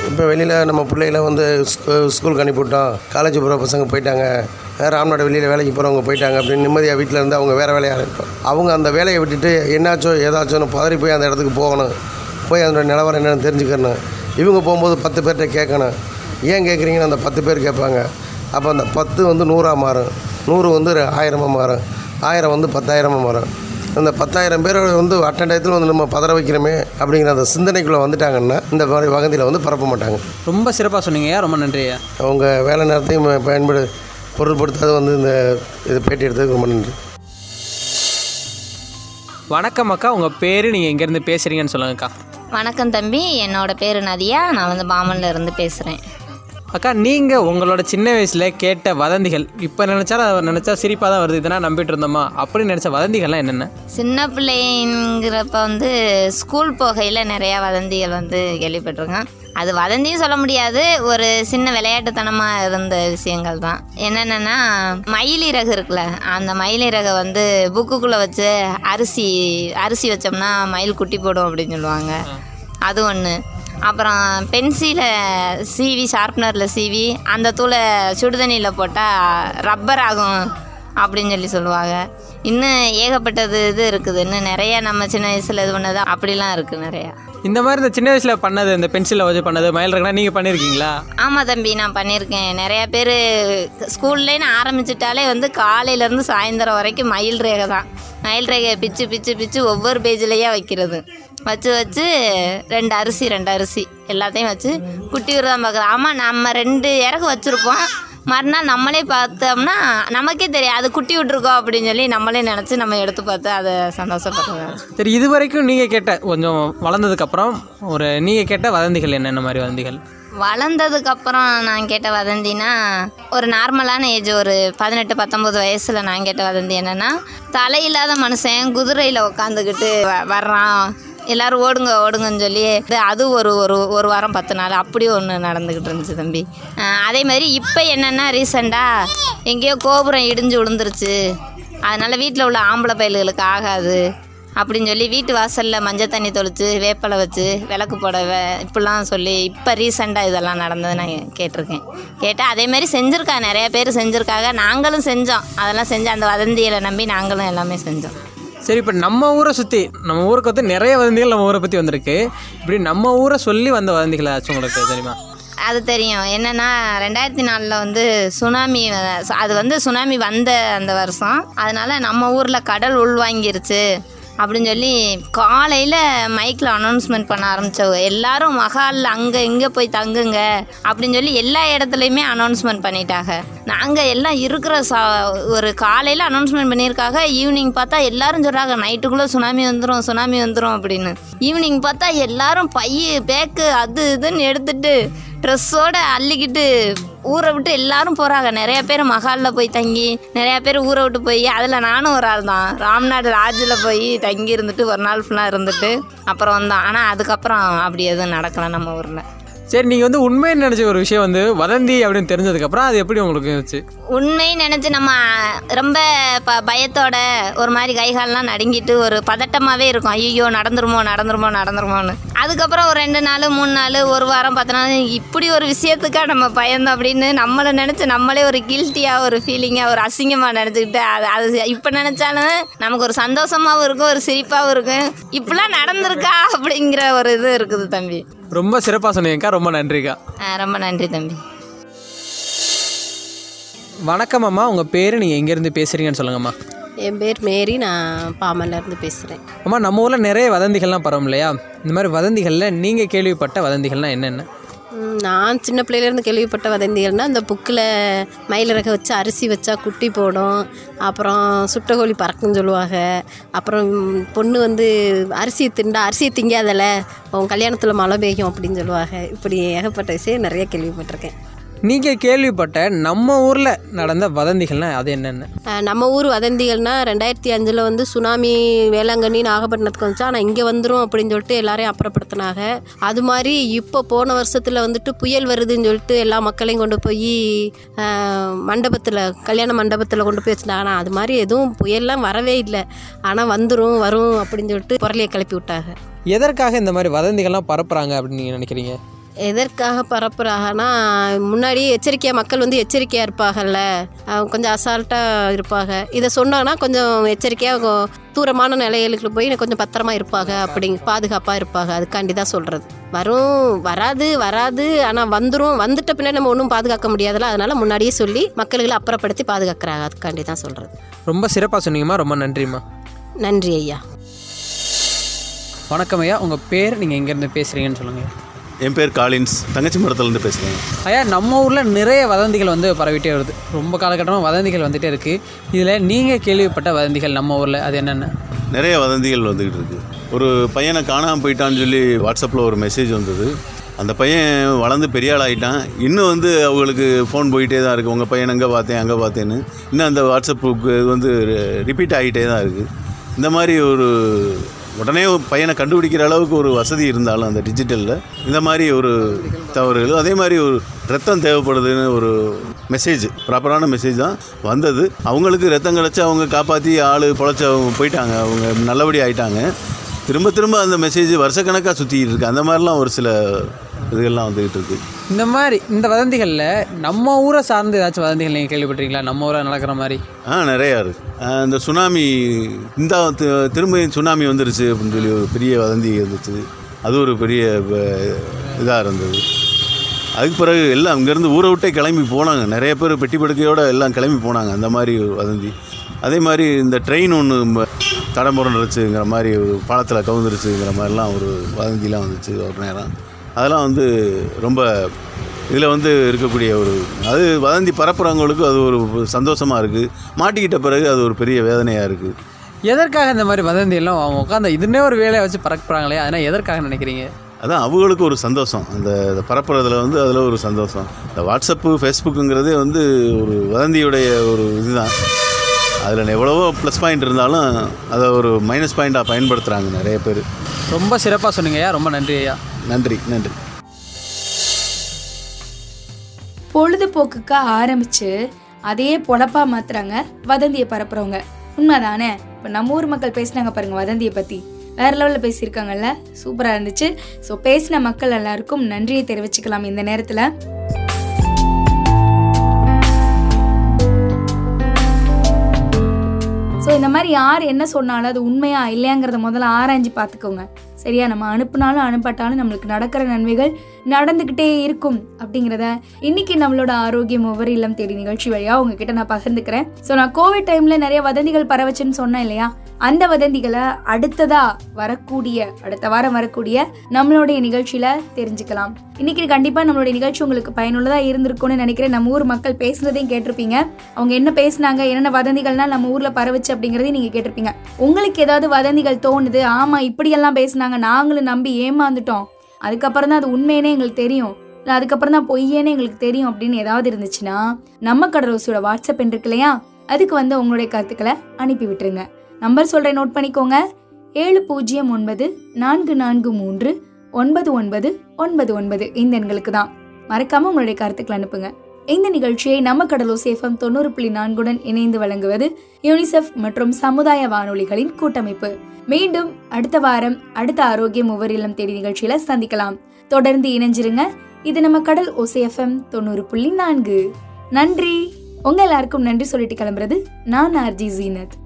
இப்போ வெளியில் நம்ம பிள்ளைகள வந்து ஸ்கூ- ஸ்கூலுக்கு அனுப்பிவிட்டோம் காலேஜ் போகிற பசங்க போயிட்டாங்க ராம்நாடு வெளியில் வேலைக்கு போகிறவங்க போயிட்டாங்க அப்படின்னு நிம்மதியாக வீட்டில் இருந்து அவங்க வேறு வேலையை ஆரம்பிப்போம் அவங்க அந்த வேலையை விட்டுட்டு என்னாச்சோ ஏதாச்சோன்னு பதறி போய் அந்த இடத்துக்கு போகணும். போய் அதோட நிலவரம் என்னன்னு தெரிஞ்சுக்கணும். இவங்க போகும்போது பத்து பேர்கிட்ட கேட்கணும். ஏன் கேட்குறீங்கன்னு அந்த பத்து பேர் கேட்பாங்க. அப்போ அந்த பத்து வந்து நூறாக மாறும். நூறு வந்து ஒரு ஆயிரமாக மாறும். ஆயிரம் வந்து பத்தாயிரமாக மாறும். அந்த பத்தாயிரம் பேர் வந்து அட்டன் டயத்தில் வந்து நம்ம பதற வைக்கிறோமே அப்படிங்கிற அந்த சிந்தனைக்குள்ளே வந்துட்டாங்கன்னா இந்த மாதிரி வகந்தியில் வந்து பரப்ப மாட்டாங்க. ரொம்ப சிறப்பாக சொன்னீங்கய்யா ரொம்ப நன்றியா அவங்க வேலை நேரத்தையும் பயன்படு பொருட்படுத்தாத வந்து இந்த இது பேட்டி எடுத்ததுக்கு ரொம்ப நன்றி. வணக்கம் அக்கா. உங்கள் பேர் நீங்கள் எங்கேருந்து பேசுகிறீங்கன்னு சொல்லுங்கக்கா வணக்கம் தம்பி. என்னோட பேர் நதியா. நான் வந்து பாமன்ல இருந்து பேசுகிறேன் அக்கா நீங்கள் உங்களோட சின்ன வயசில் கேட்ட வதந்திகள் இப்போ நினச்சா நினச்சா சிரிப்பாக தான் வருது இதெல்லாம் நம்பிட்டு இருந்தோமா? அப்படின்னு நினச்ச வதந்திகள்லாம் என்னென்ன? சின்ன பிள்ளைங்கிறப்ப வந்து ஸ்கூல் போகையில் நிறையா வதந்திகள் வந்து கேள்விப்பட்டிருக்கேன் அது வதந்தியும் சொல்ல முடியாது ஒரு சின்ன விளையாட்டுத்தனமாக இருந்த விஷயங்கள் தான். என்னென்னா மயிலிறகு இருக்குல்ல அந்த மயிலிறகை வந்து புக்குக்குள்ளே வச்சு அரிசி அரிசி வச்சோம்னா மயில் குட்டி போடும் அப்படின்னு சொல்லுவாங்க. அது ஒன்று அப்புறம் பென்சிலை சீவி ஷார்ப்னரில் சீவி அந்த தூளை சுடுதண்ணியில் போட்டால் ரப்பர் ஆகும் அப்படின்னு சொல்லி சொல்லுவாங்க. இன்னும் ஏகப்பட்டது இது இருக்குது. இன்னும் நிறைய நம்ம சின்ன வயசில் இது பண்ணது அப்படிலாம் இருக்குது நிறையா. இந்த மாதிரி இந்த சின்ன வயசில் பண்ணது இந்த பென்சிலில் வச்சு பண்ணது மயில் இருக்குன்னா நீங்கள் பண்ணியிருக்கீங்களா ஆமாம் தம்பி நான் பண்ணியிருக்கேன் நிறைய பேர் ஸ்கூல்லேன்னு ஆரம்பிச்சிட்டாலே வந்து காலையிலேருந்து சாயந்தரம் வரைக்கும் மயில் ரேகை தான். மயில் ரேகையை பிச்சு பிச்சு பிச்சு ஒவ்வொரு பேஜ்லேயே வைக்கிறது. வச்சு வச்சு ரெண்டு அரிசி ரெண்டு அரிசி. எல்லாத்தையும் வச்சு குட்டி விரதம் பார்க்குறது ஆமாம் நம்ம ரெண்டு இறகு வச்சுருப்போம். மறுநாள் நம்மளே பார்த்தோம்னா நமக்கே தெரியும் அது குட்டி விட்ருக்கோம் அப்படின்னு சொல்லி நம்மளே நினச்சி நம்ம எடுத்து பார்த்து அதை சந்தோஷப்படுறது சரி இது வரைக்கும் நீங்கள் கேட்ட கொஞ்சம் வளர்ந்ததுக்கப்புறம் ஒரு நீங்கள் கேட்ட வதந்திகள் என்னென்ன மாதிரி வதந்திகள்? வளர்ந்ததுக்கு அப்புறம் நான் கேட்ட வதந்தினா ஒரு நார்மலான ஏஜ் ஒரு பதினெட்டு பத்தொம்பது வயசில் நான் கேட்ட வதந்தி என்னென்னா தலையில்லாத மனுஷன் குதிரையில் உக்காந்துக்கிட்டு வ- வர்றான். எல்லாரும் ஓடுங்க ஓடுங்கன்னு சொல்லி அது ஒரு ஒரு ஒரு வாரம் பத்து நாள் அப்படி ஒன்று நடந்துக்கிட்டு இருந்துச்சு தம்பி. அதே மாதிரி இப்போ என்னென்னா ரீசெண்டாக எங்கேயோ கோபுரம் இடிஞ்சு விழுந்துருச்சு. அதனால் வீட்டில் உள்ள ஆம்பளை பயல்களுக்கு ஆகாது அப்படின்னு சொல்லி வீட்டு வாசலில் மஞ்சள் தண்ணி தொளித்து வேப்பலை வச்சு விளக்கு புடவை இப்படிலாம் சொல்லி இப்போ ரீசெண்டாக இதெல்லாம் நடந்தது நான் கேட்டிருக்கேன். கேட்டால் அதே மாதிரி செஞ்சுருக்கா நிறையா பேர் செஞ்சுருக்காங்க. நாங்களும் செஞ்சோம். அதெல்லாம் செஞ்சு அந்த வதந்தியில் நம்பி நாங்களும் எல்லாமே செஞ்சோம். சரி இப்போ நம்ம ஊரை சுற்றி நம்ம ஊருக்கு வந்து நிறைய வதந்திகள் நம்ம ஊரை பற்றி வந்திருக்கு. இப்படி நம்ம ஊரை சொல்லி வந்த வதந்திகள் ஆச்சு உங்களுக்கு தெரியுமா? அது தெரியும். என்னென்னா ரெண்டாயிரத்தி நாலில் வந்து சுனாமி அது வந்து சுனாமி வந்த அந்த வருஷம். அதனால் நம்ம ஊரில் கடல் உள்வாங்கிருச்சு. அப்படின்னு சொல்லி காலையில் மைக்கில் அனௌன்ஸ்மெண்ட் பண்ண ஆரம்பித்தவங்க எல்லாரும் மகாலில் அங்கே இங்கே போய் தங்குங்க. அப்படின்னு சொல்லி எல்லா இடத்துலையுமே அனௌன்ஸ்மெண்ட் பண்ணிட்டாங்க. நாங்கள் எல்லாம் இருக்கிற சா ஒரு காலையில் அனௌன்ஸ்மெண்ட் பண்ணியிருக்காங்க. ஈவினிங் பார்த்தா எல்லாரும் சொல்கிறாங்க நைட்டுக்குள்ளே சுனாமி வந்துடும் சுனாமி வந்துடும் அப்படின்னு. ஈவினிங் பார்த்தா எல்லாரும் பைய பேக்கு அது இதுன்னு எடுத்துட்டு ட்ரெஸ்ஸோட அள்ளிக்கிட்டு ஊரை விட்டு எல்லாரும் போகிறாங்க நிறைய பேர் மகாலில் போய் தங்கி நிறைய பேர் ஊரை விட்டு போய் அதில் நானும் ஒரு ஆள் தான். ராம்நாடு லாட்ஜில் போய் தங்கி இருந்துட்டு ஒரு நாள் ஃபுல்லாக இருந்துட்டு அப்புறம் வந்தோம். ஆனால் அதுக்கப்புறம் அப்படி எதுவும் நடக்கலை நம்ம ஊரில். சரி நீங்கள் வந்து உண்மைன்னு நினச்ச ஒரு விஷயம் வந்து வதந்தி அப்படின்னு தெரிஞ்சதுக்கப்புறம் அது எப்படி உங்களுக்கு இருந்துச்சு? உண்மை நினச்சி நம்ம ரொம்ப ப பயத்தோட ஒரு மாதிரி கைகாலெலாம் நடுங்கிட்டு ஒரு பதட்டமாகவே இருக்கும். ஐயோ நடந்துருமோ நடந்துருமோ நடந்துருமோன்னு. அதுக்கப்புறம் ஒரு ரெண்டு நாள் மூணு நாள் ஒரு வாரம் பத்து நாள் இப்படி ஒரு விஷயத்துக்கா நம்ம பயந்தோம் அப்படின்னு நம்மளை நினச்சி நம்மளே ஒரு கில்ட்டியாக ஒரு ஃபீலிங்காக ஒரு அசிங்கமாக நினச்சிக்கிட்டு அது அது இப்போ நினச்சாலும் நமக்கு ஒரு சந்தோஷமாகவும் இருக்கும் ஒரு சிரிப்பாகவும் இருக்கும். இப்படிலாம் நடந்திருக்கா அப்படிங்கிற ஒரு இது இருக்குது தம்பி. ரொம்ப சிறப்பாக சொன்னீங்கக்கா. ரொம்ப நன்றிக்கா. ஆ, ரொம்ப நன்றி தம்பி. வணக்கம் அம்மா. உங்கள் பேர் நீங்கள் எங்கேருந்து பேசுகிறீங்கன்னு சொல்லுங்கம்மா. என் பேர் மேரி நான் பாமன்லேருந்து பேசுகிறேன் அம்மா நம்ம ஊரில் நிறைய வதந்திகள்லாம் பரவும் இல்லையா? இந்த மாதிரி வதந்திகளில் நீங்கள் கேள்விப்பட்ட வதந்திகள்லாம் என்னென்ன? நான் சின்ன பிள்ளையிலேருந்து கேள்விப்பட்ட வதந்திகள்னால் இந்த புக்கில் மயிலிறக வச்சு அரிசி வச்சா குட்டி போடும் அப்புறம் சுட்டகோழி பறக்குன்னு சொல்லுவாங்க அப்புறம் பொண்ணு வந்து அரிசியை திண்டா அரிசியை திங்காதல உன் கல்யாணத்தில் மழை பெய்யும் அப்படின்னு சொல்லுவாங்க. இப்படி ஏகப்பட்ட விஷயம் நிறைய கேள்விப்பட்டிருக்கேன். நீங்கள் கேள்விப்பட்ட நம்ம ஊரில் நடந்த வதந்திகள்லாம் அது என்னென்ன? நம்ம ஊர் வதந்திகள்னால் ரெண்டாயிரத்தி அஞ்சில் வந்து சுனாமி வேளாங்கண்ணி நாகப்பட்டினத்துக்கு வந்துச்சு. ஆனால் இங்கே வந்துடும் அப்படின்னு சொல்லிட்டு எல்லாரையும் அப்புறப்படுத்தினாங்க. அது மாதிரி இப்போ போன வருஷத்தில் வந்துட்டு புயல் வருதுன்னு சொல்லிட்டு எல்லா மக்களையும் கொண்டு போய் மண்டபத்தில் கல்யாண மண்டபத்தில் கொண்டு போய் வச்சுட்டாங்க ஆனால் அது மாதிரி எதுவும் புயல்லாம் வரவே இல்லை. ஆனால் வந்துடும் வரும் அப்படின்னு சொல்லிட்டு பொருளையை கிளப்பி விட்டாங்க. எதற்காக இந்த மாதிரி வதந்திகள்லாம் பரப்புகிறாங்க அப்படின்னு நீங்கள் நினைக்கிறீங்க? எதற்காக பரப்புறாங்கன்னா முன்னாடி எச்சரிக்கையாக மக்கள் வந்து எச்சரிக்கையாக இருப்பாங்கல்ல. அவங்க கொஞ்சம் அசால்ட்டாக இருப்பாங்க. இதை சொன்னாங்கன்னா கொஞ்சம் எச்சரிக்கையாக தூரமான நிலைகளுக்கு போய் கொஞ்சம் பத்திரமா இருப்பாங்க. அப்படி பாதுகாப்பாக இருப்பாங்க. அதுக்காண்டி தான் சொல்கிறது வரும் வராது வராது. ஆனால் வந்துடும் வந்துட்ட பின்னாடி நம்ம ஒன்றும் பாதுகாக்க முடியாதுல்ல. அதனால் முன்னாடியே சொல்லி மக்கள்களை அப்புறப்படுத்தி பாதுகாக்கிறாங்க. அதுக்காண்டி தான் சொல்கிறது ரொம்ப சிறப்பாக சொன்னீங்கம்மா. ரொம்ப நன்றிம்மா. நன்றி ஐயா. வணக்கம் ஐயா. உங்கள் பேர் நீங்கள் எங்கேருந்து பேசுகிறீங்கன்னு சொல்லுங்கள் என் பேர் காலின்ஸ். தங்கச்சி மரத்துலேருந்து பேசுகிறேன் ஐயா நம்ம ஊரில் நிறைய வதந்திகள் வந்து பரவிட்டே வருது. ரொம்ப காலகட்டமாக வதந்திகள் வந்துகிட்டே இருக்குது இதில் நீங்கள் கேள்விப்பட்ட வதந்திகள் நம்ம ஊரில் அது என்னென்ன? நிறைய வதந்திகள் வந்துக்கிட்டு இருக்கு. ஒரு பையனை காணாமல் போயிட்டான்னு சொல்லி வாட்ஸ்அப்பில் ஒரு மெசேஜ் வந்தது. அந்த பையன் வளர்ந்து பெரிய ஆள் ஆகிட்டான் இன்னும் வந்து அவங்களுக்கு ஃபோன் போயிட்டே தான் இருக்குது உங்கள் பையன் அங்கே பார்த்தேன் அங்கே பார்த்தேன்னு. இன்னும் அந்த வாட்ஸ்அப்புக்கு வந்து ரிப்பீட் ஆகிட்டே தான் இருக்குது இந்த மாதிரி ஒரு உடனே பையனை கண்டுபிடிக்கிற அளவுக்கு ஒரு வசதி இருந்தாலும் அந்த டிஜிட்டலில் இந்த மாதிரி ஒரு தவறுகள் அதே மாதிரி ஒரு ரத்தம் தேவைப்படுதுன்னு ஒரு மெசேஜ் ப்ராப்பரான மெசேஜ் தான் வந்தது. அவங்களுக்கு ரத்தம் கிடச்சி அவங்க காப்பாற்றி ஆள் பொழைச்சி அவங்க போயிட்டாங்க. அவங்க நல்லபடி ஆயிட்டாங்க. திரும்ப திரும்ப அந்த மெசேஜ் வருஷக்கணக்காக சுற்றிக்கிட்டு இருக்கு. அந்த மாதிரிலாம் ஒரு சில இதுகள்லாம் வந்துக்கிட்டு இருக்கு. இந்த மாதிரி இந்த வதந்திகளில் நம்ம ஊரை சார்ந்து ஏதாச்சும் வதந்திகள் நீங்கள் கேள்விப்பட்டிருக்கீங்களா? நம்ம ஊரில் நடக்கிற மாதிரி? ஆ நிறையா இருக்கு. ஆ, இந்த சுனாமி இந்த திரும்ப சுனாமி வந்துருச்சு அப்படின்னு சொல்லி ஒரு பெரிய வதந்தி இருந்துச்சு. அது ஒரு பெரிய இதாக இருந்தது. அதுக்கு பிறகு எல்லாம் இங்கேருந்து ஊரை விட்டே கிளம்பி போனாங்க. நிறைய பேர் பெட்டி படுக்கையோட எல்லாம் கிளம்பி போனாங்க. அந்த மாதிரி வதந்தி. அதே மாதிரி இந்த ட்ரெயின் ஒன்று தடம்புரண்டுருச்சுங்கிற மாதிரி பாலத்தில் கவுந்துருச்சுங்கிற மாதிரிலாம் ஒரு வதந்திலாம் வந்துச்சு ஒரு நேரம். அதெல்லாம் வந்து ரொம்ப இதில் வந்து இருக்கக்கூடிய ஒரு அது வதந்தி பரப்புறவங்களுக்கு அது ஒரு சந்தோஷமாக இருக்குது மாட்டிக்கிட்ட பிறகு அது ஒரு பெரிய வேதனையாக இருக்குது எதற்காக இந்த மாதிரி வதந்தி எல்லாம் அவங்க உட்காந்து இதுன்னே ஒரு வேலையை வச்சு பறக்குறாங்களே அதனால் எதற்காக நினைக்கிறீங்க? அதான் அவங்களுக்கு ஒரு சந்தோஷம். அந்த பரப்புறதுல வந்து அதில் ஒரு சந்தோஷம். இந்த வாட்ஸ்அப்பு ஃபேஸ்புக்குங்கிறதே வந்து ஒரு வதந்தியுடைய ஒரு இதுதான். அதில் எவ்வளவோ ப்ளஸ் பாயிண்ட் இருந்தாலும் அதை ஒரு மைனஸ் பாயிண்ட்டாக பயன்படுத்துகிறாங்க நிறைய பேர். ரொம்ப சிறப்பாக சொன்னீங்க ஐயா. ரொம்ப நன்றி ஐயா. நன்றி நன்றி. பொழுதுபோக்குக்கு ஆரம்பிச்சு அதே பொழப்பா மாத்துறாங்க வதந்தியை பரப்புறவங்க. உண்மைதானே? இப்போ நம்ம ஊர் மக்கள் பேசினாங்க பாருங்க வதந்தியை பத்தி. வேற லெவலில் பேசியிருக்காங்கல்ல. சூப்பராக இருந்துச்சு. ஸோ பேசின மக்கள் எல்லாருக்கும் நன்றியை தெரிவிச்சுக்கலாம் இந்த நேரத்தில். ஸோ இந்த மாதிரி யார் என்ன சொன்னாலும் அது உண்மையா இல்லையாங்கிறத முதல்ல ஆராய்ஞ்சு பார்த்துக்கோங்க. சரியா? நம்ம அனுப்புனாலும் அனுப்பட்டாலும் நம்மளுக்கு நடக்கிற நன்மைகள் நடந்துக்கிட்டே இருக்கும் அப்படிங்கிறத இன்னைக்கு நம்மளோட ஆரோக்கியம் ஒவ்வொரு இல்லம் தேடி நிகழ்ச்சி வழியாக உங்ககிட்ட நான் பகிர்ந்துக்கிறேன். ஸோ நான் கோவிட் டைமில் நிறைய வதந்திகள் பரவச்சுன்னு சொன்னேன் இல்லையா? அந்த வதந்திகளை அடுத்ததா வரக்கூடிய அடுத்த வாரம் வரக்கூடிய நம்மளுடைய நிகழ்ச்சியில தெரிஞ்சுக்கலாம். இன்னைக்கு கண்டிப்பா நம்மளுடைய நிகழ்ச்சி உங்களுக்கு பயனுள்ளதா இருந்திருக்கும்னு நினைக்கிறேன். நம்ம ஊர் மக்கள் பேசுனதையும் கேட்டிருப்பீங்க. அவங்க என்ன பேசுனாங்க என்னென்ன வதந்திகள்னா நம்ம ஊர்ல பரவுச்சு அப்படிங்கறதையும் நீங்க கேட்டிருப்பீங்க. உங்களுக்கு ஏதாவது வதந்திகள் தோணுது ஆமா இப்படியெல்லாம் பேசுனாங்க நாங்களும் நம்பி ஏமாந்துட்டோம். அதுக்கப்புறம் தான் அது உண்மையினே எங்களுக்கு தெரியும். இல்லை அதுக்கப்புறம் தான் பொய்யேன்னு எங்களுக்கு தெரியும் அப்படின்னு ஏதாவது இருந்துச்சுன்னா நம்ம கடலோசியோட வாட்ஸ்அப் எண் இருக்கு இல்லையா? அதுக்கு வந்து உங்களுடைய கருத்துக்களை அனுப்பி விட்டுருங்க. நம்பர் சொல்கிறேன் நோட் பண்ணிக்கோங்க. ஏழு பூஜ்ஜியம் ஒன்பது நான்கு நான்கு மூன்று ஒன்பது ஒன்பது ஒன்பது ஒன்பது இந்த எண்களுக்கு தான். மறக்காம உங்களுடைய கருத்துக்களை அனுப்புங்க. இந்த நிகழ்ச்சியை நம்ம கடலோ சேஃபம் தொண்ணூறு புள்ளி நான்குடன் இணைந்து வழங்குவது யூனிசெஃப் மற்றும் சமுதாய வானொலிகளின் கூட்டமைப்பு. மீண்டும் அடுத்த வாரம் அடுத்த ஆரோக்கியம் ஒவ்வொரு இல்லம் தேடி நிகழ்ச்சியில சந்திக்கலாம். தொடர்ந்து இணைஞ்சிருங்க. இது நம்ம கடல் ஓசேஎஃப்எம் தொண்ணூறு புள்ளி நான்கு. நன்றி. உங்க எல்லாருக்கும் நன்றி சொல்லிட்டு கிளம்புறது நான் ஆர்ஜி ஜீனத்.